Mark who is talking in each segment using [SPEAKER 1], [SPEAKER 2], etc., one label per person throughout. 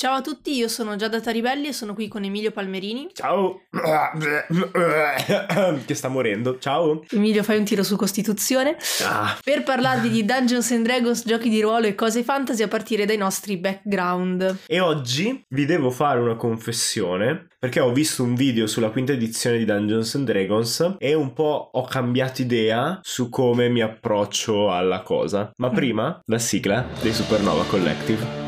[SPEAKER 1] Ciao a tutti, io sono Giada Taribelli e sono qui con Emilio Palmerini.
[SPEAKER 2] Ciao. che sta morendo. Ciao.
[SPEAKER 1] Emilio, fai un tiro su Costituzione.
[SPEAKER 2] Ah.
[SPEAKER 1] Per parlarvi di Dungeons and Dragons, giochi di ruolo e cose fantasy a partire dai nostri background.
[SPEAKER 2] E oggi vi devo fare una confessione perché ho visto un video sulla quinta edizione di Dungeons and Dragons e un po' ho cambiato idea su come mi approccio alla cosa. Ma prima, la sigla dei Supernova Collective.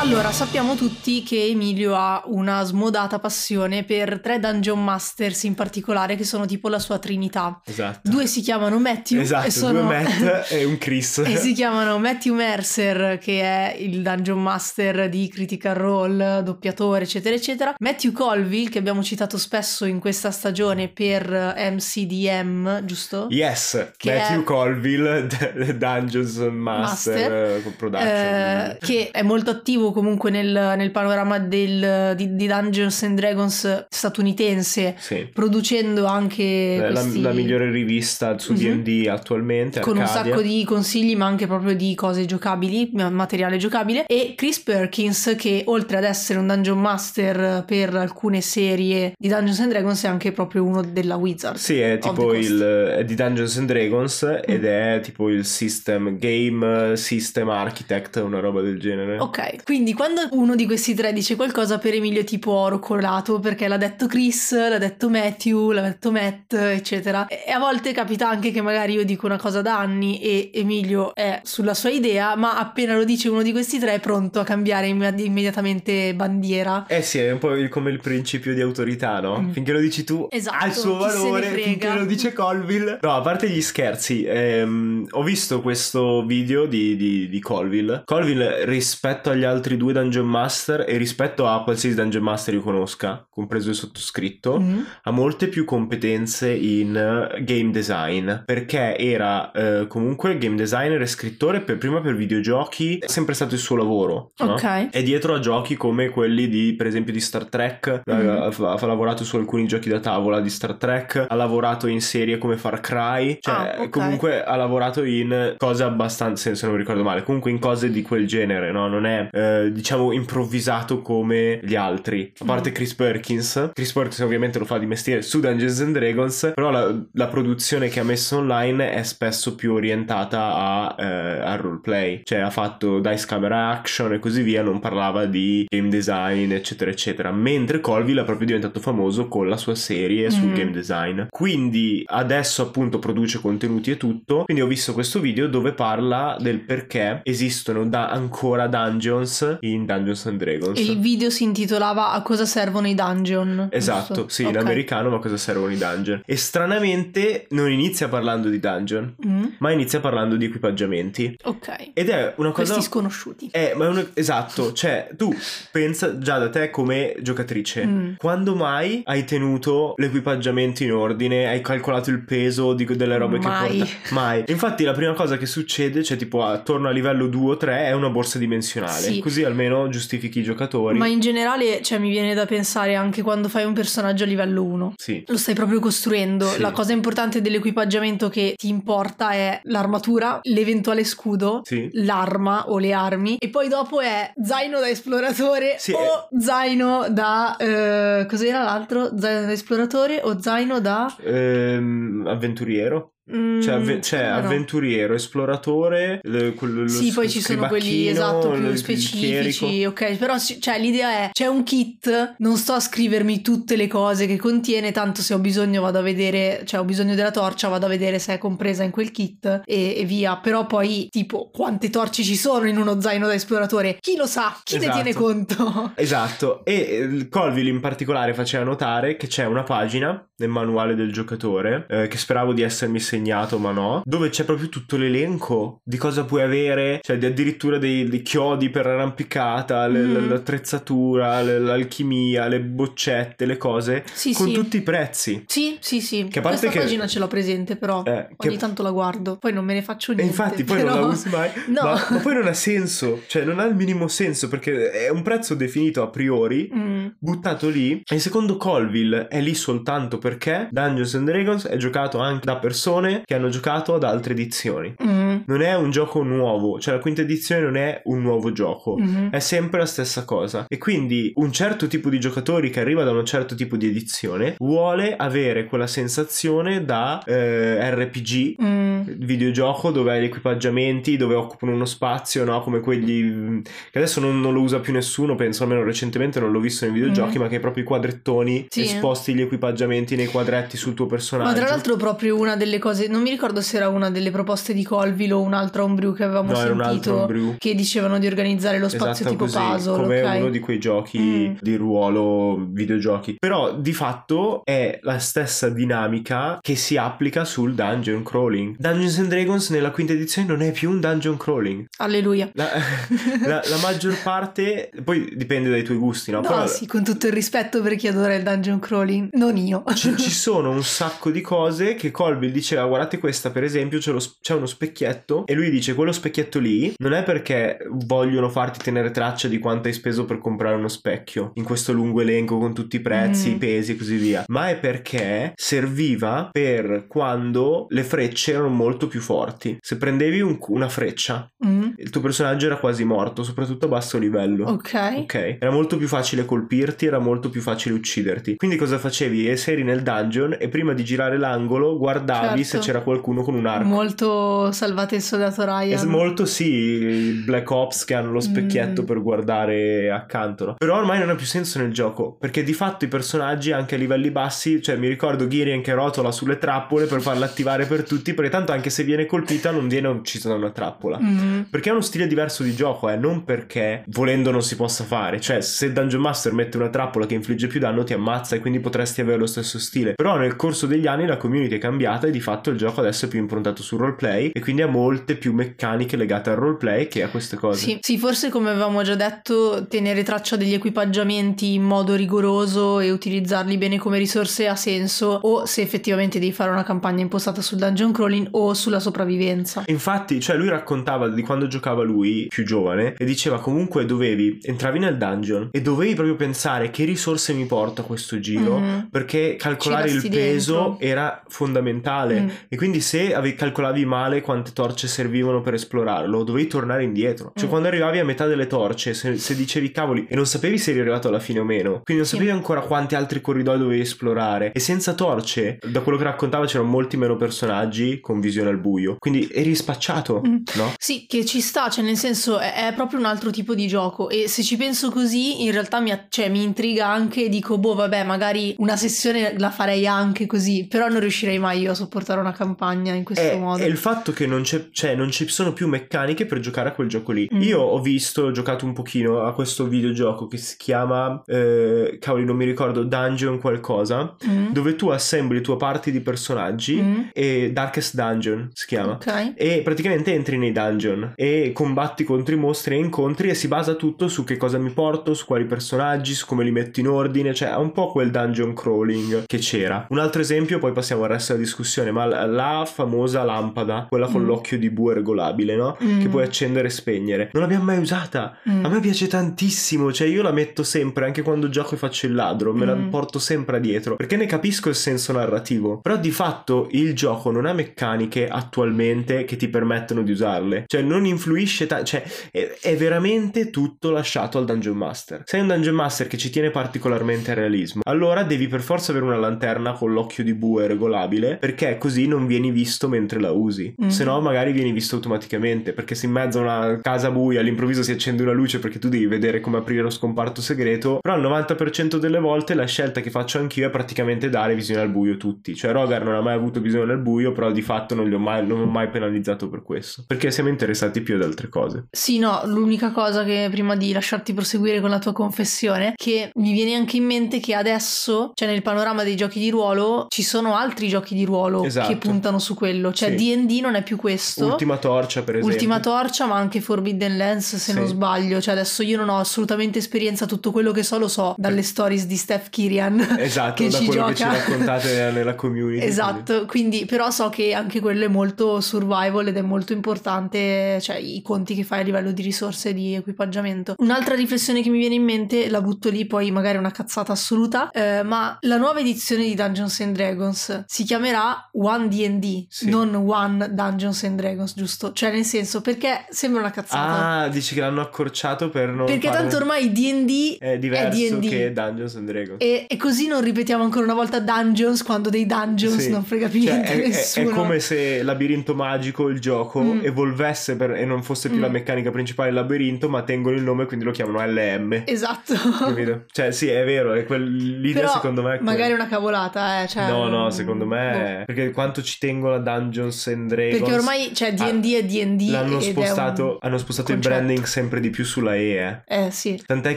[SPEAKER 1] Allora, sappiamo tutti che Emilio ha una smodata passione per tre Dungeon Masters in particolare che sono tipo la sua trinità.
[SPEAKER 2] Esatto.
[SPEAKER 1] Due si chiamano Matthew
[SPEAKER 2] Esatto,
[SPEAKER 1] e sono...
[SPEAKER 2] due Matt e un Chris.
[SPEAKER 1] e si chiamano Matthew Mercer che è il Dungeon Master di Critical Role, doppiatore eccetera eccetera. Matthew Colville che abbiamo citato spesso in questa stagione per MCDM, giusto?
[SPEAKER 2] Yes,
[SPEAKER 1] Che
[SPEAKER 2] Matthew
[SPEAKER 1] è-
[SPEAKER 2] Colville, Dungeons Master,
[SPEAKER 1] Master,
[SPEAKER 2] eh, Production.
[SPEAKER 1] Eh, che è molto attivo comunque nel, nel panorama del- di, di Dungeons and Dragons statunitense,
[SPEAKER 2] Sì.
[SPEAKER 1] producendo anche
[SPEAKER 2] La,
[SPEAKER 1] questi-
[SPEAKER 2] la migliore rivista su
[SPEAKER 1] Mhm.
[SPEAKER 2] D&D attualmente,
[SPEAKER 1] con un
[SPEAKER 2] Arcadia.
[SPEAKER 1] sacco di consigli ma anche proprio di cose giocabili, ma- materiale giocabile e Chris Perkins che oltre ad essere un Dungeon Master per alcune serie di Dungeons and Dragons è anche proprio uno della Wizard.
[SPEAKER 2] Sì, è tipo il è di Dungeons and Dragons ed è tipo il system game system architect, una roba del genere.
[SPEAKER 1] Ok, quindi quando uno di questi tre dice qualcosa per Emilio è tipo oro colato perché l'ha detto Chris, l'ha detto Matthew, l'ha detto Matt, eccetera. E a volte capita anche che magari io dico una cosa da anni e Emilio è sulla sua idea, ma appena lo dice uno di questi tre è pronto a cambiare imme- immediatamente bandiera.
[SPEAKER 2] Eh sì, è un po' il- come il principio di autorità, no?
[SPEAKER 1] Mm.
[SPEAKER 2] Finché lo dici tu
[SPEAKER 1] Esatto,
[SPEAKER 2] ha il suo
[SPEAKER 1] se ne
[SPEAKER 2] valore, finché lo dice Colville. No, a parte gli scherzi, ehm, ho visto questo video di, di, di Colville. Colville rispetto agli altri due Dungeon Master e rispetto a qualsiasi Dungeon Master io conosca, compreso il sottoscritto,
[SPEAKER 1] Mm.
[SPEAKER 2] ha molte più competenze in eh, game design perché era eh, comunque game designer e scrittore per, prima per videogiochi è sempre stato il suo lavoro no?
[SPEAKER 1] Ok.
[SPEAKER 2] è dietro a giochi come quelli di per esempio di Star Trek
[SPEAKER 1] Mhm.
[SPEAKER 2] ha, ha- lavorato su alcuni giochi da tavola di Star Trek ha lavorato in serie come Far Cry cioè
[SPEAKER 1] Ah, ok.
[SPEAKER 2] comunque ha lavorato in cose abbastanza se non ricordo male comunque in cose di quel genere no? non è eh, diciamo improvvisato come gli altri. A parte
[SPEAKER 1] Mm.
[SPEAKER 2] Chris Perkins. Chris Perkins ovviamente lo fa di mestiere su Dungeons and Dragons però la, la produzione che ha messo online è spesso più orientata a, eh, al roleplay. Cioè ha fatto dice camera action e così via non parlava di game design eccetera eccetera. Mentre Colville è proprio diventato famoso con la sua serie sul
[SPEAKER 1] Mm.
[SPEAKER 2] game design. Quindi adesso appunto produce contenuti e tutto. Quindi ho visto questo video dove parla del perché esistono da- ancora dungeons in Dungeons and Dragons
[SPEAKER 1] E il video si intitolava A cosa servono i dungeon?
[SPEAKER 2] Esatto,
[SPEAKER 1] giusto?
[SPEAKER 2] sì,
[SPEAKER 1] Ok.
[SPEAKER 2] in americano, ma cosa servono i dungeon? E stranamente non inizia parlando di dungeon,
[SPEAKER 1] Mm.
[SPEAKER 2] ma inizia parlando di equipaggiamenti.
[SPEAKER 1] Ok.
[SPEAKER 2] Ed è una cosa...
[SPEAKER 1] Questi sconosciuti.
[SPEAKER 2] Eh, ma è un... esatto, cioè tu pensa già da te come giocatrice,
[SPEAKER 1] Mm.
[SPEAKER 2] quando mai hai tenuto l'equipaggiamento in ordine, hai calcolato il peso di- delle robe
[SPEAKER 1] Mai.
[SPEAKER 2] che porta? Mai. Infatti la prima cosa che succede, cioè tipo attorno a livello 2 o 3, è una borsa dimensionale,
[SPEAKER 1] Sì.
[SPEAKER 2] così almeno giustifichi i giocatori.
[SPEAKER 1] Ma in generale, cioè, mi viene da pensare anche quando fai un personaggio a livello 1.
[SPEAKER 2] Sì.
[SPEAKER 1] Lo stai proprio costruendo.
[SPEAKER 2] Sì.
[SPEAKER 1] La cosa importante dell'equipaggiamento che ti importa è l'armatura, l'eventuale scudo,
[SPEAKER 2] Sì.
[SPEAKER 1] l'arma o le armi. E poi dopo è zaino da esploratore
[SPEAKER 2] Sì,
[SPEAKER 1] o zaino da. eh, cos'era l'altro? Zaino da esploratore o zaino da.
[SPEAKER 2] Ehm, avventuriero.
[SPEAKER 1] Mm,
[SPEAKER 2] Cioè, avve-
[SPEAKER 1] no?
[SPEAKER 2] avventuriero, esploratore, le- quello- lo
[SPEAKER 1] Sì, poi ci sono quelli esatto più specifici, ok. Però cioè, l'idea è: c'è un kit, non sto a scrivermi tutte le cose che contiene, tanto se ho bisogno vado a vedere, cioè ho bisogno della torcia, vado a vedere se è compresa in quel kit e, e via. Però poi, tipo, quante torce ci sono in uno zaino da esploratore? Chi lo sa? Chi ne
[SPEAKER 2] Esatto.
[SPEAKER 1] tiene conto?
[SPEAKER 2] Esatto, e il Colville in particolare faceva notare che c'è una pagina nel manuale del giocatore eh, che speravo di essermi segnato segnato ma no, dove c'è proprio tutto l'elenco di cosa puoi avere, cioè di addirittura dei, dei chiodi per l'arrampicata, le-
[SPEAKER 1] Mm.
[SPEAKER 2] l'attrezzatura, le- l'alchimia, le boccette, le cose,
[SPEAKER 1] Sì,
[SPEAKER 2] con
[SPEAKER 1] sì.
[SPEAKER 2] tutti i prezzi.
[SPEAKER 1] Sì, sì, sì.
[SPEAKER 2] Che a parte
[SPEAKER 1] Questa
[SPEAKER 2] che-
[SPEAKER 1] pagina ce l'ho presente, però
[SPEAKER 2] Eh, che-
[SPEAKER 1] ogni tanto la guardo. Poi non me ne faccio
[SPEAKER 2] E
[SPEAKER 1] niente.
[SPEAKER 2] infatti poi
[SPEAKER 1] però-
[SPEAKER 2] non la usi mai.
[SPEAKER 1] No.
[SPEAKER 2] Ma, ma poi non ha senso, cioè non ha il minimo senso perché è un prezzo definito a priori,
[SPEAKER 1] Mm.
[SPEAKER 2] buttato lì. E secondo Colville è lì soltanto perché Dungeons and Dragons è giocato anche da persone che hanno giocato ad altre edizioni.
[SPEAKER 1] Mm.
[SPEAKER 2] Non è un gioco nuovo, cioè la quinta edizione non è un nuovo gioco.
[SPEAKER 1] Mhm.
[SPEAKER 2] È sempre la stessa cosa. E quindi un certo tipo di giocatori che arriva da un certo tipo di edizione vuole avere quella sensazione da eh, RPG
[SPEAKER 1] Mm.
[SPEAKER 2] videogioco dove hai gli equipaggiamenti dove occupano uno spazio no come quelli mh, che adesso non, non lo usa più nessuno penso almeno recentemente non l'ho visto nei videogiochi
[SPEAKER 1] Mm.
[SPEAKER 2] ma che hai proprio i quadrettoni
[SPEAKER 1] Sì.
[SPEAKER 2] esposti gli equipaggiamenti nei quadretti sul tuo personaggio
[SPEAKER 1] Ma tra l'altro proprio una delle cose, non mi ricordo se era una delle proposte di Colville o un'altra homebrew che avevamo
[SPEAKER 2] No, un altro
[SPEAKER 1] sentito che dicevano di organizzare lo spazio
[SPEAKER 2] Esatto
[SPEAKER 1] tipo
[SPEAKER 2] così,
[SPEAKER 1] puzzle,
[SPEAKER 2] come
[SPEAKER 1] ok?
[SPEAKER 2] uno di quei giochi
[SPEAKER 1] Mm.
[SPEAKER 2] di ruolo videogiochi però di fatto è la stessa dinamica che si applica sul dungeon crawling Dungeons and Dragons nella quinta edizione non è più un dungeon crawling
[SPEAKER 1] Alleluia.
[SPEAKER 2] la, la- la maggior parte poi dipende dai tuoi gusti no,
[SPEAKER 1] No,
[SPEAKER 2] Però
[SPEAKER 1] sì, con tutto il rispetto per chi adora il dungeon crawling, non io.
[SPEAKER 2] ci, ci sono un sacco di cose che Colville diceva guardate questa per esempio c'è, lo- c'è uno specchietto e lui dice quello specchietto lì non è perché vogliono farti tenere traccia di quanto hai speso per comprare uno specchio in questo lungo elenco con tutti i prezzi,
[SPEAKER 1] Mm.
[SPEAKER 2] i pesi e così via ma è perché serviva per quando le frecce erano molto più forti se prendevi un- una freccia
[SPEAKER 1] Mm,
[SPEAKER 2] il tuo personaggio era quasi morto soprattutto a basso livello
[SPEAKER 1] ok.
[SPEAKER 2] Ok, era molto più facile colpirti, era molto più facile ucciderti. Quindi cosa facevi? E eri nel dungeon e prima di girare l'angolo guardavi
[SPEAKER 1] Certo.
[SPEAKER 2] se c'era qualcuno con un arco.
[SPEAKER 1] Molto salvate il soldato Ryan.
[SPEAKER 2] molto sì, i Black Ops che hanno lo specchietto
[SPEAKER 1] Mm.
[SPEAKER 2] per guardare accanto. no? Però ormai non ha più senso nel gioco, perché di fatto i personaggi anche a livelli bassi, cioè mi ricordo Girian che rotola sulle trappole per farla attivare per tutti, perché tanto anche se viene colpita non viene uccisa da una trappola.
[SPEAKER 1] Mm,
[SPEAKER 2] Perché è uno stile diverso di gioco, eh, non perché volendo non si possa fare. Cioè, se il Dungeon Master mette una trappola che infligge più danno, ti ammazza e quindi potresti avere lo stesso stile. Però nel corso degli anni la community è cambiata e di fatto il gioco adesso è più improntato sul roleplay e quindi ha molte più meccaniche legate al roleplay che a queste cose.
[SPEAKER 1] Sì, sì, forse come avevamo già detto, tenere traccia degli equipaggiamenti in modo rigoroso e utilizzarli bene come risorse ha senso, o se effettivamente devi fare una campagna impostata sul dungeon crawling o sulla sopravvivenza.
[SPEAKER 2] Infatti, cioè lui raccontava di quando giocava lui, più giovane, e diceva comunque dovevi, entravi nel dungeon e dovevi proprio pensare che risorse mi porta questo giro,
[SPEAKER 1] Mhm.
[SPEAKER 2] perché calcolare il peso
[SPEAKER 1] dentro.
[SPEAKER 2] era fondamentale.
[SPEAKER 1] Mm.
[SPEAKER 2] E quindi se ave- calcolavi male quante torce servivano per esplorarlo, dovevi tornare indietro. Cioè
[SPEAKER 1] Mm.
[SPEAKER 2] quando arrivavi a metà delle torce, se, se dicevi cavoli e non sapevi se eri arrivato alla fine o meno, quindi non sapevi ancora quanti altri corridoi dovevi esplorare. E senza torce, da quello che raccontava, c'erano molti meno personaggi con visione al buio. Quindi eri spacciato,
[SPEAKER 1] Mm.
[SPEAKER 2] no?
[SPEAKER 1] Sì, che ci sta, cioè nel senso è, è proprio un altro tipo di gioco e se ci penso così in realtà mi, cioè, mi intriga anche, dico boh vabbè magari una sessione la farei anche così, però non riuscirei mai io a sopportare una campagna in questo
[SPEAKER 2] È,
[SPEAKER 1] modo.
[SPEAKER 2] è il fatto che non, cioè, non ci sono più meccaniche per giocare a quel gioco lì.
[SPEAKER 1] Mm.
[SPEAKER 2] Io ho visto, ho giocato un pochino a questo videogioco che si chiama, eh, cavoli non mi ricordo, Dungeon qualcosa,
[SPEAKER 1] Mm,
[SPEAKER 2] dove tu assembli la tua party di personaggi
[SPEAKER 1] mm,
[SPEAKER 2] e Darkest Dungeon si chiama.
[SPEAKER 1] Ok.
[SPEAKER 2] E praticamente entri nei dungeon e combatti contro i mostri e incontri e si basa tutto su che cosa mi porto, su quali personaggi, su come li metto in ordine, cioè è un po' quel dungeon crawling che c'era. Un altro esempio, poi passiamo al resto della discussione, ma la, la famosa lampada, quella con
[SPEAKER 1] Mm.
[SPEAKER 2] L'occhio di bue regolabile, no?
[SPEAKER 1] Mm.
[SPEAKER 2] Che puoi accendere e spegnere. Non l'abbiamo mai usata.
[SPEAKER 1] Mm.
[SPEAKER 2] A me piace tantissimo, cioè io la metto sempre, anche quando gioco e faccio il ladro, me la
[SPEAKER 1] Mm.
[SPEAKER 2] porto sempre dietro, perché ne capisco il senso narrativo. Però di fatto il gioco non ha meccaniche attualmente che ti permettono di usarle. Cioè non influisce, ta- cioè è, è veramente tutto lasciato al Dungeon Master. Sei un Dungeon Master che ci tiene particolarmente al realismo, allora devi per forza avere una lanterna con l'occhio di bue regolabile, perché così non vieni visto mentre la usi.
[SPEAKER 1] Mm.
[SPEAKER 2] Se no magari vieni visto automaticamente, perché se in mezzo a una casa buia all'improvviso si accende una luce perché tu devi vedere come aprire lo scomparto segreto, però il 90% delle volte la scelta che faccio anch'io è praticamente dare visione al buio tutti. Cioè Rogar non ha mai avuto visione al buio, però di fatto non, li ho mai, non ho mai penalizzato per questo. Perché siamo interessati più succede altre cose.
[SPEAKER 1] Sì, no, l'unica cosa che prima di lasciarti proseguire con la tua confessione, che mi viene anche in mente che adesso, cioè nel panorama dei giochi di ruolo, ci sono altri giochi di ruolo
[SPEAKER 2] Esatto.
[SPEAKER 1] che puntano su quello. Cioè
[SPEAKER 2] Sì.
[SPEAKER 1] D&D non è più questo.
[SPEAKER 2] Ultima torcia, per esempio.
[SPEAKER 1] Ultima torcia, ma anche Forbidden Lands, se
[SPEAKER 2] Sì.
[SPEAKER 1] non sbaglio. Cioè, adesso io non ho assolutamente esperienza, tutto quello che so lo so dalle stories di Steph Kirian.
[SPEAKER 2] Esatto,
[SPEAKER 1] che
[SPEAKER 2] da
[SPEAKER 1] ci
[SPEAKER 2] quello che
[SPEAKER 1] gioca.
[SPEAKER 2] ci raccontate nella community.
[SPEAKER 1] Esatto, quindi però so che anche quello è molto survival ed è molto importante, cioè i conti che fai a livello di risorse e di equipaggiamento. Un'altra riflessione che mi viene in mente, la butto lì, poi magari una cazzata assoluta, eh, ma la nuova edizione di Dungeons and Dragons si chiamerà One D&D,
[SPEAKER 2] Sì.
[SPEAKER 1] non One Dungeons and Dragons, giusto? Cioè nel senso, perché sembra una cazzata.
[SPEAKER 2] Ah, dici che l'hanno accorciato per non
[SPEAKER 1] perché
[SPEAKER 2] fare-
[SPEAKER 1] tanto ormai D&D
[SPEAKER 2] è diverso
[SPEAKER 1] D&D.
[SPEAKER 2] che Dungeons and Dragons.
[SPEAKER 1] e, e così non ripetiamo ancora una volta Dungeons quando dei Dungeons
[SPEAKER 2] Sì.
[SPEAKER 1] non frega più
[SPEAKER 2] Cioè,
[SPEAKER 1] niente
[SPEAKER 2] è, è- è
[SPEAKER 1] nessuno.
[SPEAKER 2] come se Labirinto Magico, il gioco,
[SPEAKER 1] Mm.
[SPEAKER 2] evolvesse per- e non fosse più
[SPEAKER 1] Mm.
[SPEAKER 2] la meccanica principale del labirinto, ma tengono il nome quindi lo chiamano LM.
[SPEAKER 1] Esatto.
[SPEAKER 2] Capito? Cioè, sì, è vero, è quel- l'idea
[SPEAKER 1] Però
[SPEAKER 2] secondo me è quella.
[SPEAKER 1] magari è una cavolata, eh. Cioè,
[SPEAKER 2] No, no,
[SPEAKER 1] mm,
[SPEAKER 2] secondo me
[SPEAKER 1] boh.
[SPEAKER 2] è... Perché quanto ci tengono a Dungeons and Dragons
[SPEAKER 1] Perché ormai, cioè, D&D è D&D
[SPEAKER 2] L'hanno spostato,
[SPEAKER 1] un-
[SPEAKER 2] hanno spostato il branding sempre di più sulla E, eh.
[SPEAKER 1] Eh, sì.
[SPEAKER 2] Tant'è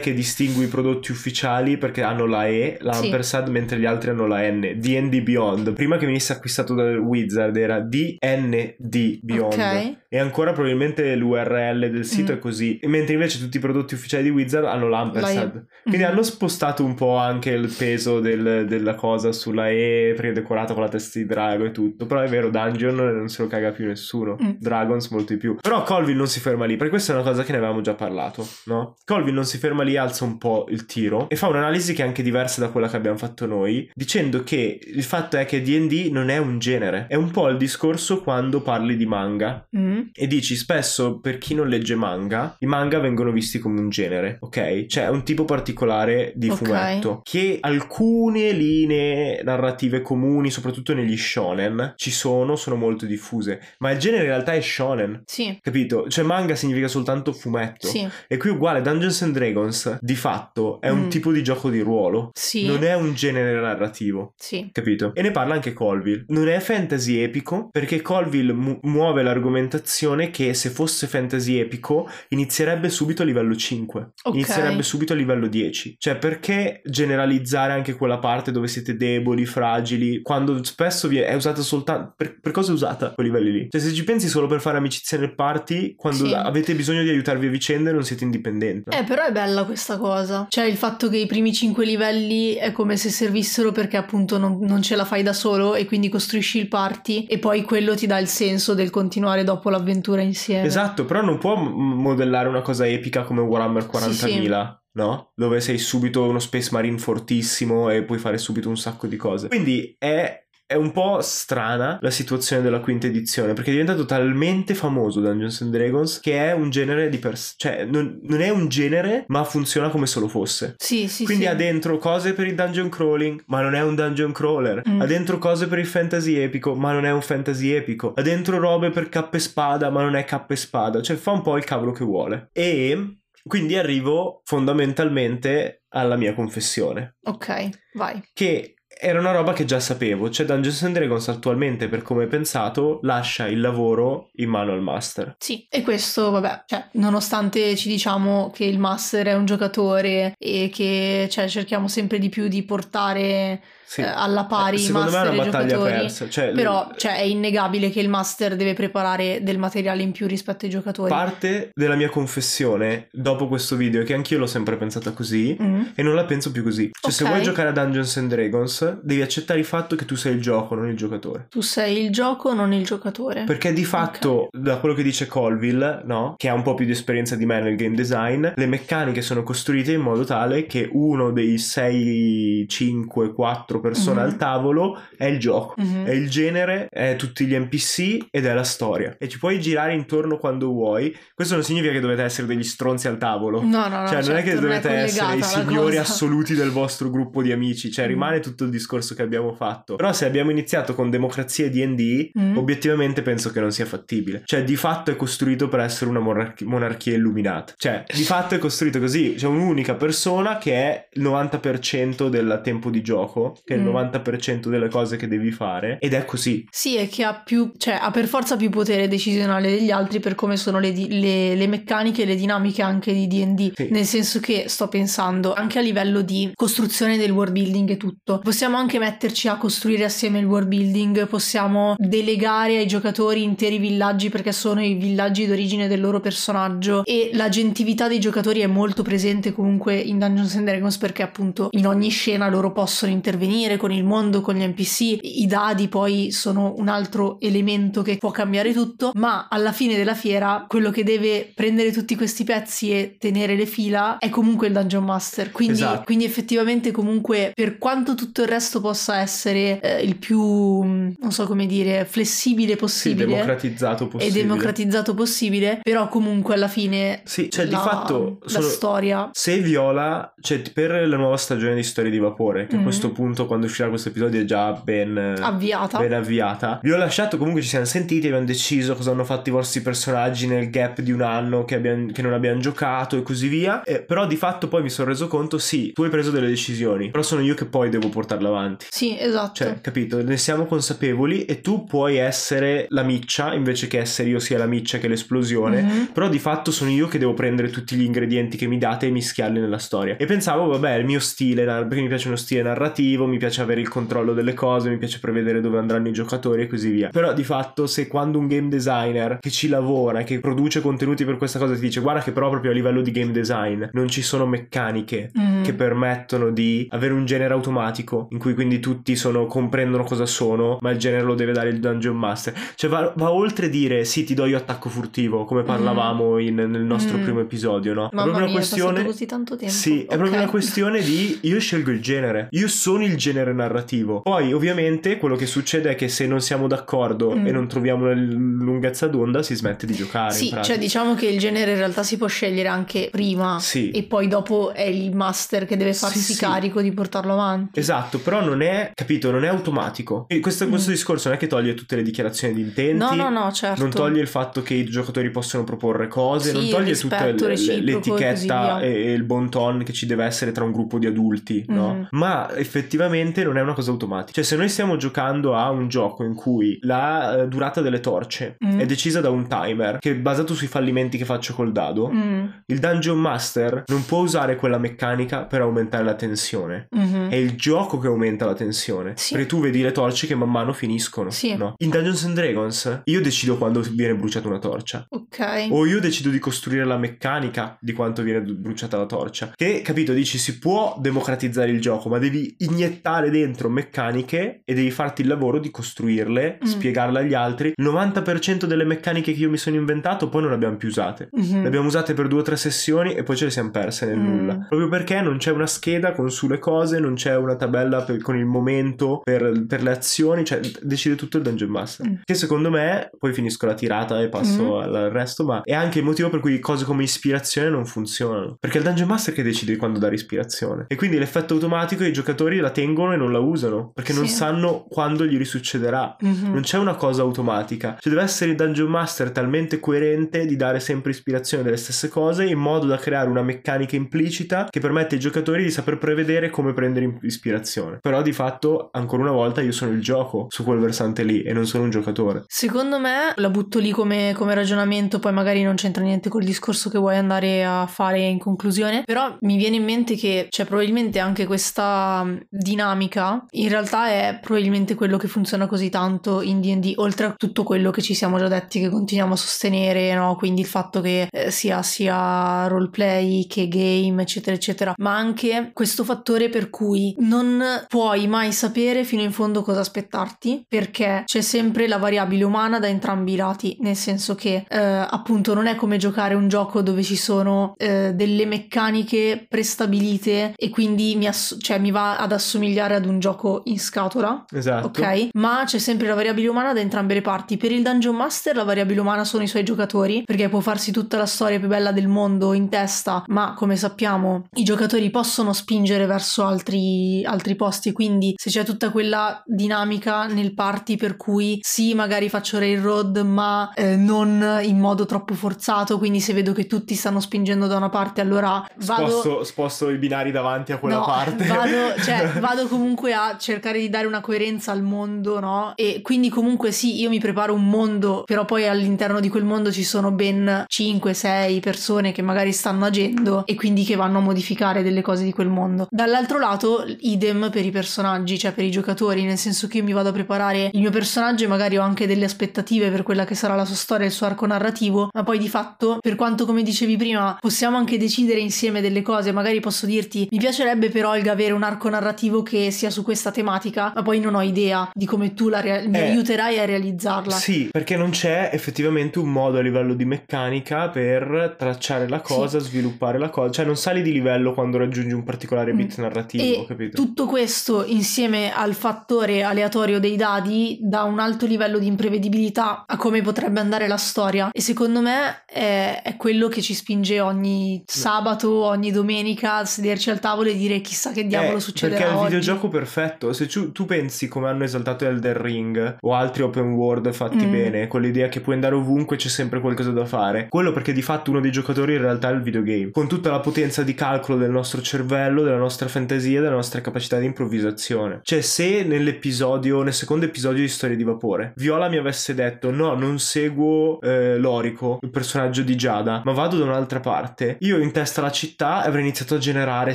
[SPEAKER 2] che distingui i prodotti ufficiali perché hanno la E, l'ampersand, mentre gli altri hanno la N. D&D Beyond. Prima che venisse acquistato dal Wizard era DND Beyond.
[SPEAKER 1] Ok.
[SPEAKER 2] E ancora probabilmente l'URL del sito
[SPEAKER 1] Mm.
[SPEAKER 2] è così. Mentre invece tutti i prodotti ufficiali di Wizard hanno l'ampersand.
[SPEAKER 1] La E.
[SPEAKER 2] Quindi
[SPEAKER 1] Mhm.
[SPEAKER 2] hanno spostato un po' anche il peso del- della cosa sulla E, perché è decorata con la testa di drago e tutto. Però è vero, Dungeon non se lo caga più nessuno.
[SPEAKER 1] Mm.
[SPEAKER 2] Dragons molto di più. Però Colville non si ferma lì, perché questa è una cosa che ne avevamo già parlato, no? Colville non si ferma lì, alza un po' il tiro e fa un'analisi che è anche diversa da quella che abbiamo fatto noi, dicendo che il fatto è che D&D non è un genere. È un po' il discorso quando parli di manga
[SPEAKER 1] Mm.
[SPEAKER 2] e dici spesso per chi non legge manga, i manga vengono visti come un genere, ok? Cioè un tipo particolare di
[SPEAKER 1] Ok.
[SPEAKER 2] fumetto che alcune linee narrative comuni, soprattutto negli shonen, ci sono, sono molto diffuse, ma il genere in realtà è shonen.
[SPEAKER 1] Sì,
[SPEAKER 2] Capito? Cioè manga significa soltanto fumetto.
[SPEAKER 1] sì,
[SPEAKER 2] E qui uguale Dungeons and Dragons di fatto è un
[SPEAKER 1] Mm.
[SPEAKER 2] tipo di gioco di ruolo.
[SPEAKER 1] sì,
[SPEAKER 2] Non è un genere narrativo.
[SPEAKER 1] sì.
[SPEAKER 2] Capito? E ne parla anche Colville. Non è fantasy epico perché Colville mu- muove l'argomentazione che se fosse fantasy epico inizierebbe subito a livello 5.
[SPEAKER 1] Ok.
[SPEAKER 2] Inizierebbe subito a livello 10. Cioè perché generalizzare anche quella parte dove siete deboli, fragili, quando spesso vi è è usata soltanto... Per, per cosa è usata a quei livelli lì? Cioè se ci pensi solo per fare amicizia nel party, quando
[SPEAKER 1] Sì.
[SPEAKER 2] avete bisogno di aiutarvi a vicenda non siete indipendenti. no?
[SPEAKER 1] Eh, però è bella questa cosa. Cioè, il fatto che i primi cinque livelli è come se servissero perché appunto non, non ce la fai da solo e quindi costruisci il party e poi quello ti dà il senso del continuare dopo l'avventura insieme.
[SPEAKER 2] Esatto, però non può modellare una cosa epica come Warhammer 40.000. No? Dove sei subito uno Space Marine fortissimo e puoi fare subito un sacco di cose. Quindi è, è un po' strana la situazione della quinta edizione perché è diventato talmente famoso Dungeons and Dragons che è un genere di per sé. Cioè, non, non è un genere, ma funziona come se lo fosse.
[SPEAKER 1] Sì, sì,
[SPEAKER 2] Quindi
[SPEAKER 1] sì.
[SPEAKER 2] ha dentro cose per il dungeon crawling, ma non è un dungeon crawler.
[SPEAKER 1] Mm.
[SPEAKER 2] Ha dentro cose per il fantasy epico, ma non è un fantasy epico. Ha dentro robe per cappa e spada, ma non è cappa e spada. Cioè fa un po' il cavolo che vuole. E quindi arrivo fondamentalmente alla mia confessione,
[SPEAKER 1] Ok, vai.
[SPEAKER 2] che era una roba che già sapevo. Cioè Dungeons and Dragons attualmente, per come è pensato, lascia il lavoro in mano al master.
[SPEAKER 1] Sì, e questo, vabbè, cioè, nonostante ci diciamo che il master è un giocatore e che cioè, cerchiamo sempre di più di portare
[SPEAKER 2] Sì.
[SPEAKER 1] eh, alla pari
[SPEAKER 2] Eh, Secondo me è
[SPEAKER 1] master
[SPEAKER 2] una battaglia persa. Cioè,
[SPEAKER 1] Però cioè, è innegabile che il master deve preparare del materiale in più rispetto ai giocatori.
[SPEAKER 2] Parte della mia confessione dopo questo video è che anch'io l'ho sempre pensata così
[SPEAKER 1] Mm.
[SPEAKER 2] e non la penso più così. Cioè, se
[SPEAKER 1] Ok.
[SPEAKER 2] vuoi giocare a Dungeons and Dragons, devi accettare il fatto che tu sei il gioco, non il giocatore.
[SPEAKER 1] Tu sei il gioco, non il giocatore.
[SPEAKER 2] Perché di fatto, da quello che dice Colville, no? Che ha un po' più di esperienza di me nel game design, le meccaniche sono costruite in modo tale che uno dei 6, 5, 4 persone
[SPEAKER 1] Mhm.
[SPEAKER 2] al tavolo è il gioco.
[SPEAKER 1] Mhm.
[SPEAKER 2] È il genere, è tutti gli NPC ed è la storia. E ci puoi girare intorno quando vuoi. Questo non significa che dovete essere degli stronzi al tavolo.
[SPEAKER 1] No, no, no.
[SPEAKER 2] Cioè, non è
[SPEAKER 1] certo,
[SPEAKER 2] che dovete essere i signori
[SPEAKER 1] cosa.
[SPEAKER 2] assoluti del vostro gruppo di amici, cioè
[SPEAKER 1] Mm.
[SPEAKER 2] rimane tutto il discorso che abbiamo fatto. Però se abbiamo iniziato con democrazia e D&D,
[SPEAKER 1] Mm.
[SPEAKER 2] obiettivamente penso che non sia fattibile. Cioè, di fatto è costruito per essere una monarch- monarchia illuminata. Cioè, di fatto è costruito così. C'è un'unica persona che è il 90% del tempo di gioco che è il
[SPEAKER 1] Mm.
[SPEAKER 2] 90% delle cose che devi fare, ed è così.
[SPEAKER 1] Sì, è che ha più, cioè ha per forza più potere decisionale degli altri per come sono le, di- le- le meccaniche e le dinamiche anche di DD.
[SPEAKER 2] Sì.
[SPEAKER 1] Nel senso che sto pensando anche a livello di costruzione del world building e tutto. Possiamo anche metterci a costruire assieme il world building, possiamo delegare ai giocatori interi villaggi perché sono i villaggi d'origine del loro personaggio e la gentilità dei giocatori è molto presente comunque in Dungeons and Dragons perché appunto in ogni scena loro possono intervenire con il mondo, con gli NPC, i dadi poi sono un altro elemento che può cambiare tutto, ma alla fine della fiera quello che deve prendere tutti questi pezzi e tenere le fila è comunque il Dungeon Master, quindi,
[SPEAKER 2] Esatto.
[SPEAKER 1] quindi effettivamente comunque per quanto tutto il resto possa essere eh, il più, mh, non so come dire, flessibile
[SPEAKER 2] Sì,
[SPEAKER 1] possibile
[SPEAKER 2] democratizzato
[SPEAKER 1] e
[SPEAKER 2] possibile.
[SPEAKER 1] democratizzato possibile, però comunque alla fine
[SPEAKER 2] Sì, cioè di
[SPEAKER 1] la-
[SPEAKER 2] fatto
[SPEAKER 1] la storia
[SPEAKER 2] Se Viola, cioè per la nuova stagione di Storie di Vapore, che a
[SPEAKER 1] Mhm.
[SPEAKER 2] questo punto quando uscirà questo episodio è già ben
[SPEAKER 1] avviata.
[SPEAKER 2] ben avviata. Vi ho lasciato comunque ci siamo sentiti, abbiamo deciso cosa hanno fatto i vostri personaggi nel gap di un anno che, abbiam- che non abbiamo giocato e così via. Eh, però di fatto poi mi sono reso conto, sì, tu hai preso delle decisioni, però sono io che poi devo portarle avanti.
[SPEAKER 1] Sì, esatto.
[SPEAKER 2] Cioè, capito? Ne siamo consapevoli e tu puoi essere la miccia invece che essere io sia la miccia che l'esplosione.
[SPEAKER 1] Mhm.
[SPEAKER 2] Però di fatto sono io che devo prendere tutti gli ingredienti che mi date e mischiarli nella storia. E pensavo, vabbè, il mio stile, perché mi piace uno stile narrativo, mi piace avere il controllo delle cose, mi piace prevedere dove andranno i giocatori e così via. Però di fatto, se quando un game designer che ci lavora, che produce contenuti per questa cosa ti dice, guarda che però proprio a livello di game design non ci sono meccaniche
[SPEAKER 1] Mhm.
[SPEAKER 2] che permettono di avere un genere automatico in cui quindi tutti sono, comprendono cosa sono, ma il genere lo deve dare il dungeon master. Cioè va, va oltre dire sì, ti do io attacco furtivo, come parlavamo in- nel nostro
[SPEAKER 1] Mm.
[SPEAKER 2] primo episodio, no? è
[SPEAKER 1] Mamma
[SPEAKER 2] proprio
[SPEAKER 1] mia,
[SPEAKER 2] una
[SPEAKER 1] è
[SPEAKER 2] questione.
[SPEAKER 1] così tanto tempo.
[SPEAKER 2] Sì, è proprio una questione di io scelgo il genere, io sono il genere narrativo. Poi, ovviamente, quello che succede è che se non siamo d'accordo
[SPEAKER 1] Mm.
[SPEAKER 2] e non troviamo una lunghezza d'onda, si smette di giocare.
[SPEAKER 1] Sì, cioè diciamo che il genere in realtà si può scegliere anche prima
[SPEAKER 2] Sì.
[SPEAKER 1] e poi dopo è il master che deve farsi
[SPEAKER 2] Sì, sì.
[SPEAKER 1] carico di portarlo avanti.
[SPEAKER 2] Esatto, però non è, capito, non è automatico. E questo, questo
[SPEAKER 1] Mm.
[SPEAKER 2] discorso non è che toglie tutte le dichiarazioni di intenti.
[SPEAKER 1] No, no, no, certo.
[SPEAKER 2] Non toglie il fatto che i giocatori possono proporre cose,
[SPEAKER 1] Sì,
[SPEAKER 2] non toglie tutta l'etichetta e, e il bon ton che ci deve essere tra un gruppo di adulti, no?
[SPEAKER 1] Mhm.
[SPEAKER 2] Ma effettivamente non è una cosa automatica. Cioè, se noi stiamo giocando a un gioco in cui la eh, durata delle torce
[SPEAKER 1] Mhm.
[SPEAKER 2] è decisa da un timer che è basato sui fallimenti che faccio col dado,
[SPEAKER 1] Mm,
[SPEAKER 2] il Dungeon Master non può usare quella meccanica per aumentare la tensione.
[SPEAKER 1] mhm.
[SPEAKER 2] È il gioco che aumenta la tensione.
[SPEAKER 1] Sì.
[SPEAKER 2] Perché tu vedi le torce che man mano finiscono.
[SPEAKER 1] Sì.
[SPEAKER 2] no? In Dungeons and Dragons io decido quando viene bruciata una torcia.
[SPEAKER 1] Ok.
[SPEAKER 2] O io decido di costruire la meccanica di quanto viene bruciata la torcia. Che, capito, dici si può democratizzare il gioco, ma devi iniettare dentro meccaniche e devi farti il lavoro di costruirle,
[SPEAKER 1] Mm.
[SPEAKER 2] spiegarle agli altri. Il 90% delle meccaniche che io mi sono inventato poi non le abbiamo più usate.
[SPEAKER 1] Mhm.
[SPEAKER 2] Le abbiamo usate per due o tre sessioni e poi ce le siamo perse nel
[SPEAKER 1] Mm.
[SPEAKER 2] nulla. Proprio perché non c'è una scheda con sulle cose, non c'è una tabella per- con il momento per, per le azioni, cioè decide tutto il Dungeon Master.
[SPEAKER 1] Mm.
[SPEAKER 2] Che secondo me, poi finisco la tirata e passo
[SPEAKER 1] Mhm.
[SPEAKER 2] al resto, ma è anche il motivo per cui cose come ispirazione non funzionano. Perché è il Dungeon Master che decide quando dare ispirazione. E quindi l'effetto automatico i giocatori la tengono e non la usano, perché non
[SPEAKER 1] Sì.
[SPEAKER 2] sanno quando gli risuccederà.
[SPEAKER 1] Mhm.
[SPEAKER 2] Non c'è una cosa automatica. Cioè, deve essere il Dungeon Master talmente coerente di dare sempre ispirazione delle stesse cose in modo da creare una meccanica implicita che permette ai giocatori di saper prevedere come prendere ispirazione. Però di fatto, ancora una volta, io sono il gioco su quel versante lì e non sono un giocatore.
[SPEAKER 1] Secondo me la butto lì come, come ragionamento, poi magari non c'entra niente col discorso che vuoi andare a fare in conclusione, però mi viene in mente che c'è probabilmente anche questa mh, dinamica, in realtà è probabilmente quello che funziona così tanto in D&D, oltre a tutto quello che ci siamo già detti che continuiamo a sostenere, no? quindi il fatto che eh, sia, sia roleplay che game, eccetera, eccetera, ma anche questo fattore per cui non puoi mai sapere fino in fondo cosa aspettarti, perché c'è sempre la variabile umana da entrambi i lati, nel senso che eh, appunto non è come giocare un gioco dove ci sono eh, delle meccaniche prestabilite e quindi mi, ass- cioè, mi va ad assomigliare ad un gioco in scatola,
[SPEAKER 2] Esatto.
[SPEAKER 1] Ok, ma c'è sempre la variabile umana da entrambe le parti. Per il Dungeon Master la variabile umana sono i suoi giocatori, perché può farsi tutta la storia più bella del mondo in testa, ma come sappiamo i giocatori possono spingere verso altri, altri posti, quindi se c'è tutta quella dinamica nel party per cui sì, magari faccio railroad, ma eh, non in modo troppo forzato, quindi se vedo che tutti stanno spingendo da una parte, allora vado...
[SPEAKER 2] Sposto, sposto i binari davanti a quella
[SPEAKER 1] No,
[SPEAKER 2] parte.
[SPEAKER 1] Vado, cioè, vado vado comunque a cercare di dare una coerenza al mondo, no? E quindi comunque sì, io mi preparo un mondo, però poi all'interno di quel mondo ci sono ben 5-6 persone che magari stanno agendo e quindi che vanno a modificare delle cose di quel mondo. Dall'altro lato, idem per i personaggi, cioè per i giocatori, nel senso che io mi vado a preparare il mio personaggio e magari ho anche delle aspettative per quella che sarà la sua storia e il suo arco narrativo, ma poi di fatto, per quanto come dicevi prima, possiamo anche decidere insieme delle cose, magari posso dirti mi piacerebbe per Olga avere un arco narrativo che sia su questa tematica, ma poi non ho idea di come tu rea- mi
[SPEAKER 2] Eh,
[SPEAKER 1] aiuterai a realizzarla.
[SPEAKER 2] Sì, perché non c'è effettivamente un modo a livello di meccanica per tracciare la cosa, sviluppare la cosa. Cioè, non sali di livello quando raggiungi un particolare bit
[SPEAKER 1] Mm.
[SPEAKER 2] narrativo,
[SPEAKER 1] E
[SPEAKER 2] capito?
[SPEAKER 1] tutto questo insieme al fattore aleatorio dei dadi dà un alto livello di imprevedibilità a come potrebbe andare la storia e secondo me è, è quello che ci spinge ogni sabato, ogni domenica a sederci al tavolo e dire chissà che diavolo
[SPEAKER 2] Eh,
[SPEAKER 1] succederà oggi.
[SPEAKER 2] Videogioco perfetto. Se tu, tu pensi come hanno esaltato Elden Ring o altri open world fatti
[SPEAKER 1] Mm.
[SPEAKER 2] bene, con l'idea che puoi andare ovunque c'è sempre qualcosa da fare, quello perché di fatto uno dei giocatori in realtà è il videogame. Con tutta la potenza di calcolo del nostro cervello, della nostra fantasia, della nostra capacità di improvvisazione. Cioè, se nell'episodio, nel secondo episodio di Storia di Vapore, Viola mi avesse detto: No, non seguo eh, Lorico, il personaggio di Giada, ma vado da un'altra parte. Io in testa alla città avrei iniziato a generare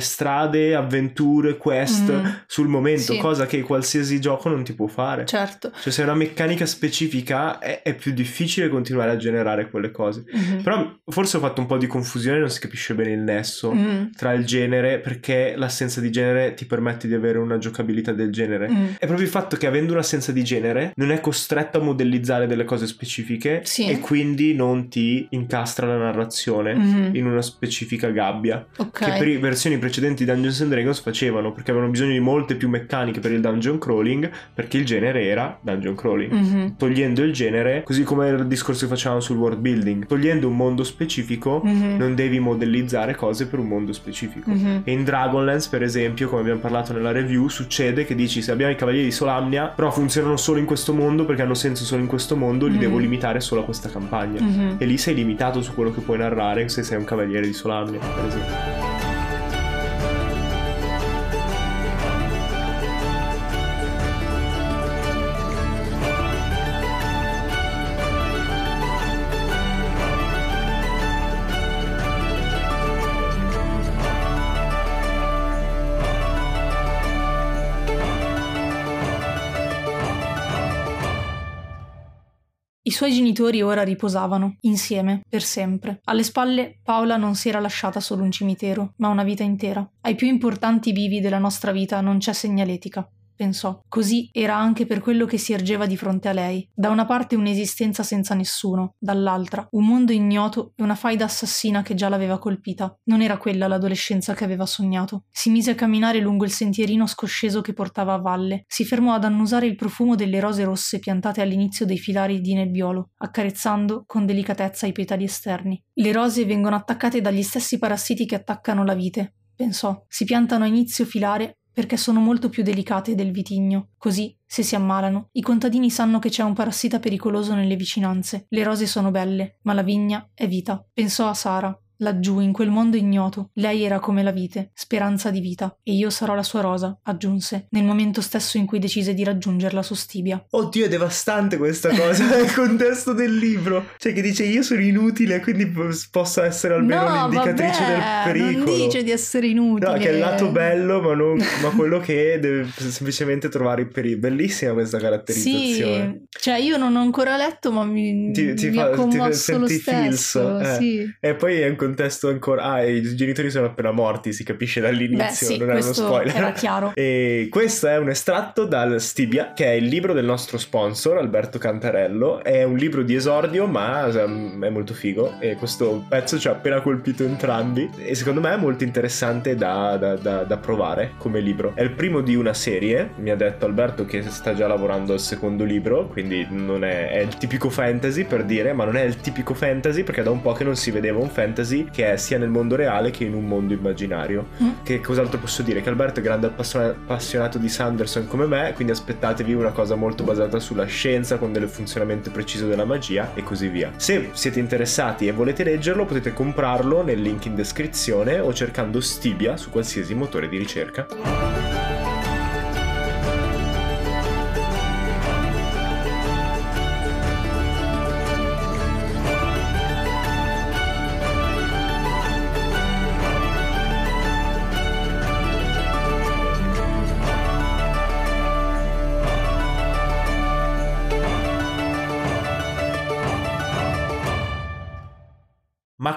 [SPEAKER 2] strade, avventure, quest
[SPEAKER 1] Mm.
[SPEAKER 2] Sul momento,
[SPEAKER 1] Sì.
[SPEAKER 2] cosa che qualsiasi gioco non ti può fare.
[SPEAKER 1] Certo.
[SPEAKER 2] Cioè, se è una meccanica specifica è, è più difficile continuare a generare quelle cose.
[SPEAKER 1] Mhm.
[SPEAKER 2] Però forse ho fatto un po' di confusione, non si capisce bene il nesso
[SPEAKER 1] Mm.
[SPEAKER 2] tra il genere, perché l'assenza di genere ti permette di avere una giocabilità del genere.
[SPEAKER 1] Mm.
[SPEAKER 2] È proprio il fatto che avendo un'assenza di genere non è costretto a modellizzare delle cose specifiche
[SPEAKER 1] Sì.
[SPEAKER 2] e quindi non ti incastra la narrazione
[SPEAKER 1] Mhm.
[SPEAKER 2] in una specifica gabbia.
[SPEAKER 1] Ok.
[SPEAKER 2] Che per i versioni precedenti di Dungeons and Dragons facevano perché avevano bisogno di molte più meccaniche per il dungeon crawling perché il genere era dungeon crawling.
[SPEAKER 1] Mhm.
[SPEAKER 2] Togliendo il genere, così come il discorso che facevamo sul world building, togliendo un mondo specifico,
[SPEAKER 1] Mhm.
[SPEAKER 2] non devi modellizzare cose per un mondo specifico.
[SPEAKER 1] Mhm.
[SPEAKER 2] E in Dragonlance, per esempio, come abbiamo parlato nella review, succede che dici se abbiamo i cavalieri di Solamnia, però funzionano solo in questo mondo perché hanno senso solo in questo mondo, li
[SPEAKER 1] Mhm.
[SPEAKER 2] devo limitare solo a questa campagna.
[SPEAKER 1] Mhm.
[SPEAKER 2] E lì sei limitato su quello che puoi narrare se sei un cavaliere di Solamnia, per esempio.
[SPEAKER 1] I suoi genitori ora riposavano, insieme, per sempre. Alle spalle Paola non si era lasciata solo un cimitero, ma una vita intera. Ai più importanti bivi della nostra vita non c'è segnaletica. Pensò. Così era anche per quello che si ergeva di fronte a lei. Da una parte un'esistenza senza nessuno, dall'altra un mondo ignoto e una faida assassina che già l'aveva colpita. Non era quella l'adolescenza che aveva sognato. Si mise a camminare lungo il sentierino scosceso che portava a valle. Si fermò ad annusare il profumo delle rose rosse piantate all'inizio dei filari di nebbiolo, accarezzando con delicatezza i petali esterni. Le rose vengono attaccate dagli stessi parassiti che attaccano la vite, pensò. Si piantano a inizio filare perché sono molto più delicate del vitigno. Così, se si ammalano, i contadini sanno che c'è un parassita pericoloso nelle vicinanze. Le rose sono belle, ma la vigna è vita. Pensò a Sara. Laggiù, in quel mondo ignoto, lei era come la vite, speranza di vita, e io sarò la sua rosa, aggiunse, nel momento stesso in cui decise di raggiungerla su Stibia.
[SPEAKER 2] Oddio, è devastante questa cosa nel contesto del libro. Cioè, che dice io sono inutile, quindi posso essere almeno
[SPEAKER 1] no,
[SPEAKER 2] un'indicatrice
[SPEAKER 1] vabbè,
[SPEAKER 2] del pericolo.
[SPEAKER 1] Non dice di essere inutile.
[SPEAKER 2] No, che è il lato bello, ma, non, ma quello che deve semplicemente trovare il pericolo. Bellissima questa caratterizzazione.
[SPEAKER 1] Sì, cioè io non ho ancora letto, ma mi,
[SPEAKER 2] Ti- ti
[SPEAKER 1] mi
[SPEAKER 2] fa- ti
[SPEAKER 1] commosso lo
[SPEAKER 2] senti
[SPEAKER 1] stesso.
[SPEAKER 2] feels, eh.
[SPEAKER 1] Sì.
[SPEAKER 2] E poi è un contesto ancora. Ah, i genitori sono appena morti, si capisce dall'inizio,
[SPEAKER 1] Beh, sì,
[SPEAKER 2] non è uno spoiler.
[SPEAKER 1] era chiaro.
[SPEAKER 2] E questo è un estratto dal Stibia, che è il libro del nostro sponsor, Alberto Cantarello. È un libro di esordio, ma ehm, è molto figo. E questo pezzo ci ha appena colpito entrambi. E secondo me è molto interessante da, da- da- da provare come libro. È il primo di una serie. Mi ha detto Alberto che sta già lavorando al secondo libro, quindi non è, è il tipico fantasy per dire, ma non è il tipico fantasy perché da un po' che non si vedeva un fantasy che è sia nel mondo reale che in un mondo immaginario.
[SPEAKER 1] Mm.
[SPEAKER 2] Che cos'altro posso dire? Che Alberto è grande appassiona- appassionato di Sanderson come me, quindi aspettatevi una cosa molto basata sulla scienza, con del funzionamento preciso della magia e così via. Se siete interessati e volete leggerlo, potete comprarlo nel link in descrizione o cercando Stibia su qualsiasi motore di ricerca.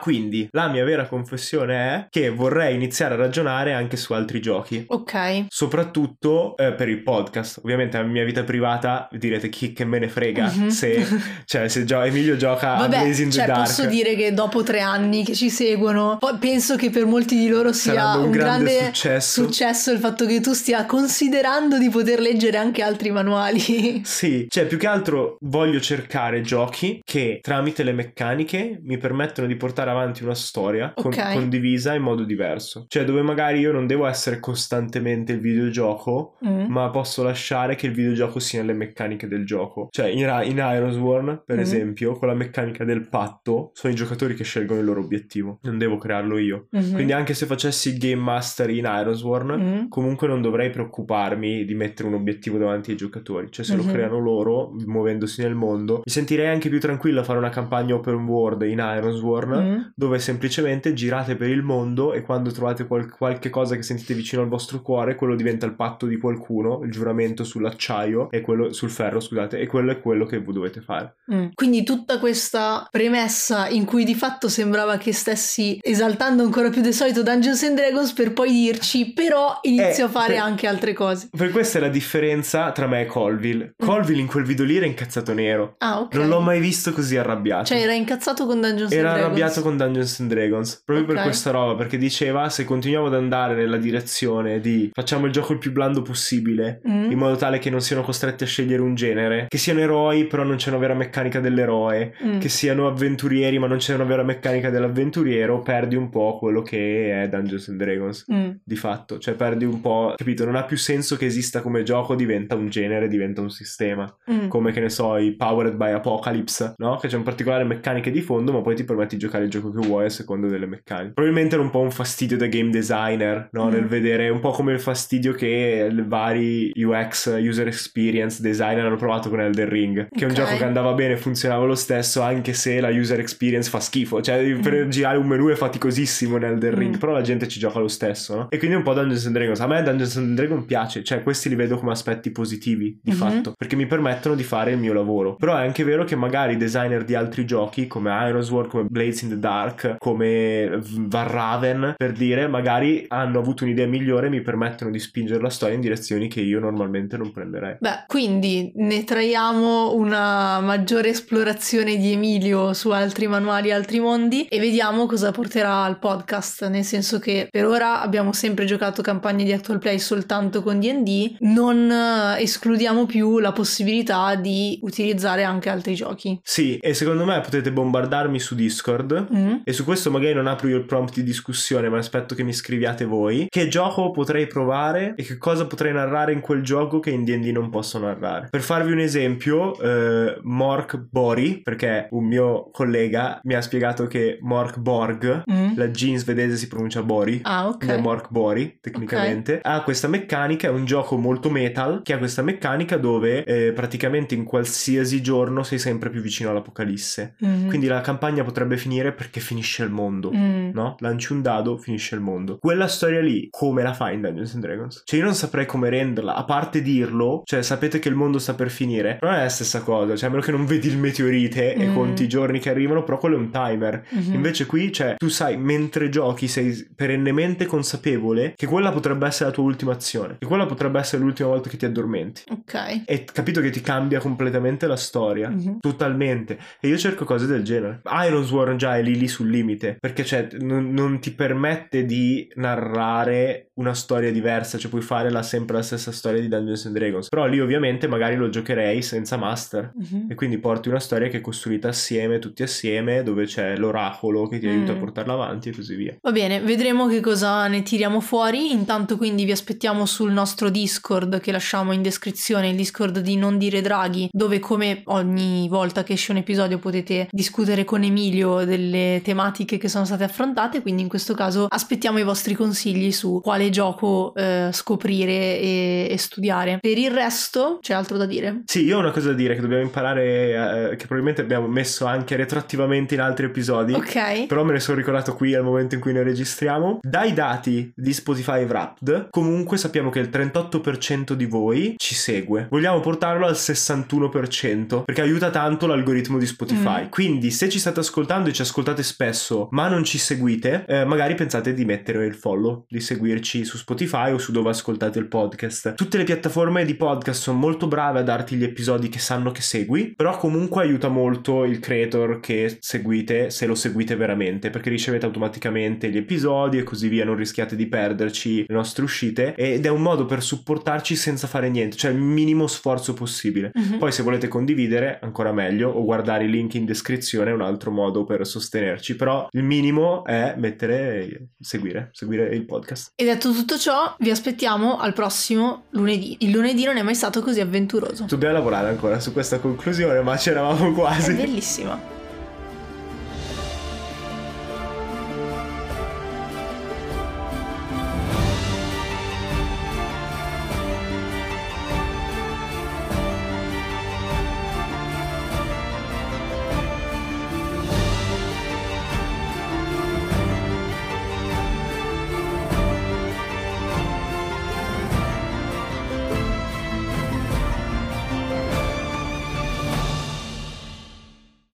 [SPEAKER 2] Quindi la mia vera confessione è che vorrei iniziare a ragionare anche su altri giochi.
[SPEAKER 1] Ok.
[SPEAKER 2] Soprattutto eh, per il podcast. Ovviamente la mia vita privata direte chi che me ne frega
[SPEAKER 1] Mhm.
[SPEAKER 2] se, cioè, se gio- Emilio gioca a
[SPEAKER 1] Vabbè,
[SPEAKER 2] in
[SPEAKER 1] cioè,
[SPEAKER 2] the Dark.
[SPEAKER 1] posso dire che dopo tre anni che ci seguono, penso che per molti di loro sia
[SPEAKER 2] Sarebbe un grande
[SPEAKER 1] grande,
[SPEAKER 2] successo.
[SPEAKER 1] successo il fatto che tu stia considerando di poter leggere anche altri manuali.
[SPEAKER 2] Sì, cioè più che altro voglio cercare giochi che tramite le meccaniche mi permettono di portare avanti una storia con-
[SPEAKER 1] Ok.
[SPEAKER 2] condivisa in modo diverso. Cioè dove magari io non devo essere costantemente il videogioco,
[SPEAKER 1] Mm.
[SPEAKER 2] ma posso lasciare che il videogioco sia nelle meccaniche del gioco. Cioè in, Ra- in Ironsworn, per
[SPEAKER 1] Mm.
[SPEAKER 2] esempio, con la meccanica del patto, sono i giocatori che scelgono il loro obiettivo. Non devo crearlo io.
[SPEAKER 1] Mhm.
[SPEAKER 2] Quindi anche se facessi il Game Master in Ironsworn,
[SPEAKER 1] Mm.
[SPEAKER 2] comunque non dovrei preoccuparmi di mettere un obiettivo davanti ai giocatori, cioè se lo
[SPEAKER 1] Mhm.
[SPEAKER 2] creano loro, muovendosi nel mondo, mi sentirei anche più tranquillo a fare una campagna open world in Ironsworn,
[SPEAKER 1] Mm.
[SPEAKER 2] Dove semplicemente girate per il mondo e quando trovate qual- qualche cosa che sentite vicino al vostro cuore, quello diventa il patto di qualcuno, il giuramento sull'acciaio e quello sul ferro, scusate, e quello è quello che voi dovete fare.
[SPEAKER 1] Mm. Quindi tutta questa premessa in cui di fatto sembrava che stessi esaltando ancora più del solito Dungeons and Dragons per poi dirci però inizio
[SPEAKER 2] Eh,
[SPEAKER 1] a fare
[SPEAKER 2] per-
[SPEAKER 1] anche altre cose.
[SPEAKER 2] Per questa è la differenza tra me e Colville.
[SPEAKER 1] Mm.
[SPEAKER 2] Colville in quel video lì era incazzato nero.
[SPEAKER 1] Ah, ok.
[SPEAKER 2] Non l'ho mai visto così arrabbiato.
[SPEAKER 1] Cioè era incazzato con Dungeons
[SPEAKER 2] Era
[SPEAKER 1] and Dragons.
[SPEAKER 2] arrabbiato con Dungeons and Dragons proprio
[SPEAKER 1] Ok.
[SPEAKER 2] per questa roba perché diceva se continuiamo ad andare nella direzione di facciamo il gioco il più blando possibile
[SPEAKER 1] Mm.
[SPEAKER 2] in modo tale che non siano costretti a scegliere un genere che siano eroi però non c'è una vera meccanica dell'eroe
[SPEAKER 1] Mm.
[SPEAKER 2] che siano avventurieri ma non c'è una vera meccanica dell'avventuriero perdi un po' quello che è Dungeons and Dragons
[SPEAKER 1] Mm.
[SPEAKER 2] di fatto cioè perdi un po' capito non ha più senso che esista come gioco diventa un genere diventa un sistema
[SPEAKER 1] Mm.
[SPEAKER 2] come che ne so i Powered by Apocalypse no? che c'è un particolare meccaniche di fondo ma poi ti permetti di giocare il gioco che vuoi a secondo delle meccaniche probabilmente era un po' un fastidio da game designer no?
[SPEAKER 1] Mm.
[SPEAKER 2] nel vedere un po' come il fastidio che i vari UX user experience designer hanno provato con Elden Ring che è un gioco che andava bene funzionava lo stesso anche se la user experience fa schifo cioè per
[SPEAKER 1] Mm.
[SPEAKER 2] girare un menu è faticosissimo in Elden Ring
[SPEAKER 1] Mm.
[SPEAKER 2] però la gente ci gioca lo stesso no? e quindi un po' Dungeons and Dragons a me Dungeons and Dragons piace cioè questi li vedo come aspetti positivi di
[SPEAKER 1] Mhm.
[SPEAKER 2] fatto perché mi permettono di fare il mio lavoro però è anche vero che magari designer di altri giochi come Ironsworld come Blades in the Dark come Varraven per dire magari hanno avuto un'idea migliore e mi permettono di spingere la storia in direzioni che io normalmente non prenderei
[SPEAKER 1] Beh, quindi ne traiamo una maggiore esplorazione di Emilio su altri manuali, altri mondi e vediamo cosa porterà al podcast, nel senso che per ora abbiamo sempre giocato campagne di actual play soltanto con D&D, non eh, escludiamo più la possibilità di utilizzare anche altri giochi.
[SPEAKER 2] sì e secondo me potete bombardarmi su Discord
[SPEAKER 1] Mm?
[SPEAKER 2] E su questo magari non apro io il prompt di discussione, ma aspetto che mi scriviate voi. Che gioco potrei provare e che cosa potrei narrare in quel gioco che in D&D non posso narrare. Per farvi un esempio, eh, Mork Bori, perché un mio collega mi ha spiegato che Mork Borg,
[SPEAKER 1] Mm?
[SPEAKER 2] la G in svedese si pronuncia Bori,
[SPEAKER 1] Ah, ok.
[SPEAKER 2] Mork Bori tecnicamente ha questa meccanica è un gioco molto metal che ha questa meccanica dove eh, praticamente in qualsiasi giorno sei sempre più vicino all'apocalisse
[SPEAKER 1] Mm.
[SPEAKER 2] quindi la campagna potrebbe finire perché finisce il mondo
[SPEAKER 1] Mm.
[SPEAKER 2] No? Lanci un dado, finisce il mondo. Quella storia lì, come la fai in Dungeons and Dragons? Cioè, io non saprei come renderla. A parte dirlo, cioè, sapete che il mondo sta per finire. Non è la stessa cosa. Cioè, a meno che non vedi il meteorite e
[SPEAKER 1] Mm.
[SPEAKER 2] conti i giorni che arrivano, però quello è un timer.
[SPEAKER 1] Mhm.
[SPEAKER 2] Invece qui, cioè, tu sai, mentre giochi, sei perennemente consapevole che quella potrebbe essere la tua ultima azione. Che quella potrebbe essere l'ultima volta che ti addormenti.
[SPEAKER 1] Ok.
[SPEAKER 2] E capito che ti cambia completamente la storia.
[SPEAKER 1] Mhm.
[SPEAKER 2] Totalmente. E io cerco cose del genere. Ironsworn già è lì lì sul limite. Perché cioè, non, non ti permette di narrare una storia diversa. Cioè, puoi fare la, sempre la stessa storia di Dungeons and Dragons. Però lì, ovviamente, magari lo giocherei senza master.
[SPEAKER 1] Mhm.
[SPEAKER 2] E quindi porti una storia che è costruita assieme, tutti assieme, dove c'è l'oracolo che ti aiuta a
[SPEAKER 1] Mm.
[SPEAKER 2] portarla avanti e così via.
[SPEAKER 1] Va bene, vedremo che cosa ne tiriamo fuori. Intanto quindi vi aspettiamo sul nostro Discord che lasciamo in descrizione, il Discord di Non Dire Draghi, dove come ogni volta che esce un episodio potete discutere con Emilio delle tematiche che sono state affrontate, quindi in questo caso aspettiamo i vostri consigli su quale gioco eh, scoprire e, e studiare. Per il resto c'è altro da dire?
[SPEAKER 2] Sì, io ho una cosa da dire che dobbiamo imparare, eh, che probabilmente abbiamo messo anche retroattivamente in altri episodi.
[SPEAKER 1] Ok.
[SPEAKER 2] Però me ne sono ricordato qui al momento in cui ne registriamo. Dai dati di Spotify Wrapped, comunque sappiamo che il 38% di voi ci segue. Vogliamo portarlo al 61% perché aiuta tanto l'algoritmo di Spotify.
[SPEAKER 1] Mm.
[SPEAKER 2] Quindi, se ci state ascoltando e ci ascoltate ascoltate spesso ma non ci seguite, eh, magari pensate di mettere il follow, di seguirci su Spotify o su dove ascoltate il podcast. Tutte le piattaforme di podcast sono molto brave a darti gli episodi che sanno che segui, però comunque aiuta molto il creator che seguite se lo seguite veramente, perché ricevete automaticamente gli episodi e così via, non rischiate di perderci le nostre uscite ed è un modo per supportarci senza fare niente, cioè il minimo sforzo possibile. Mm-hmm. Poi se volete condividere, ancora meglio, o guardare i link in descrizione è un altro modo per sostenerci, però il minimo è mettere seguire, seguire il podcast.
[SPEAKER 1] E detto tutto ciò, vi aspettiamo al prossimo lunedì. Il lunedì non è mai stato così avventuroso.
[SPEAKER 2] Dobbiamo lavorare ancora su questa conclusione, ma c'eravamo quasi.
[SPEAKER 1] È bellissima.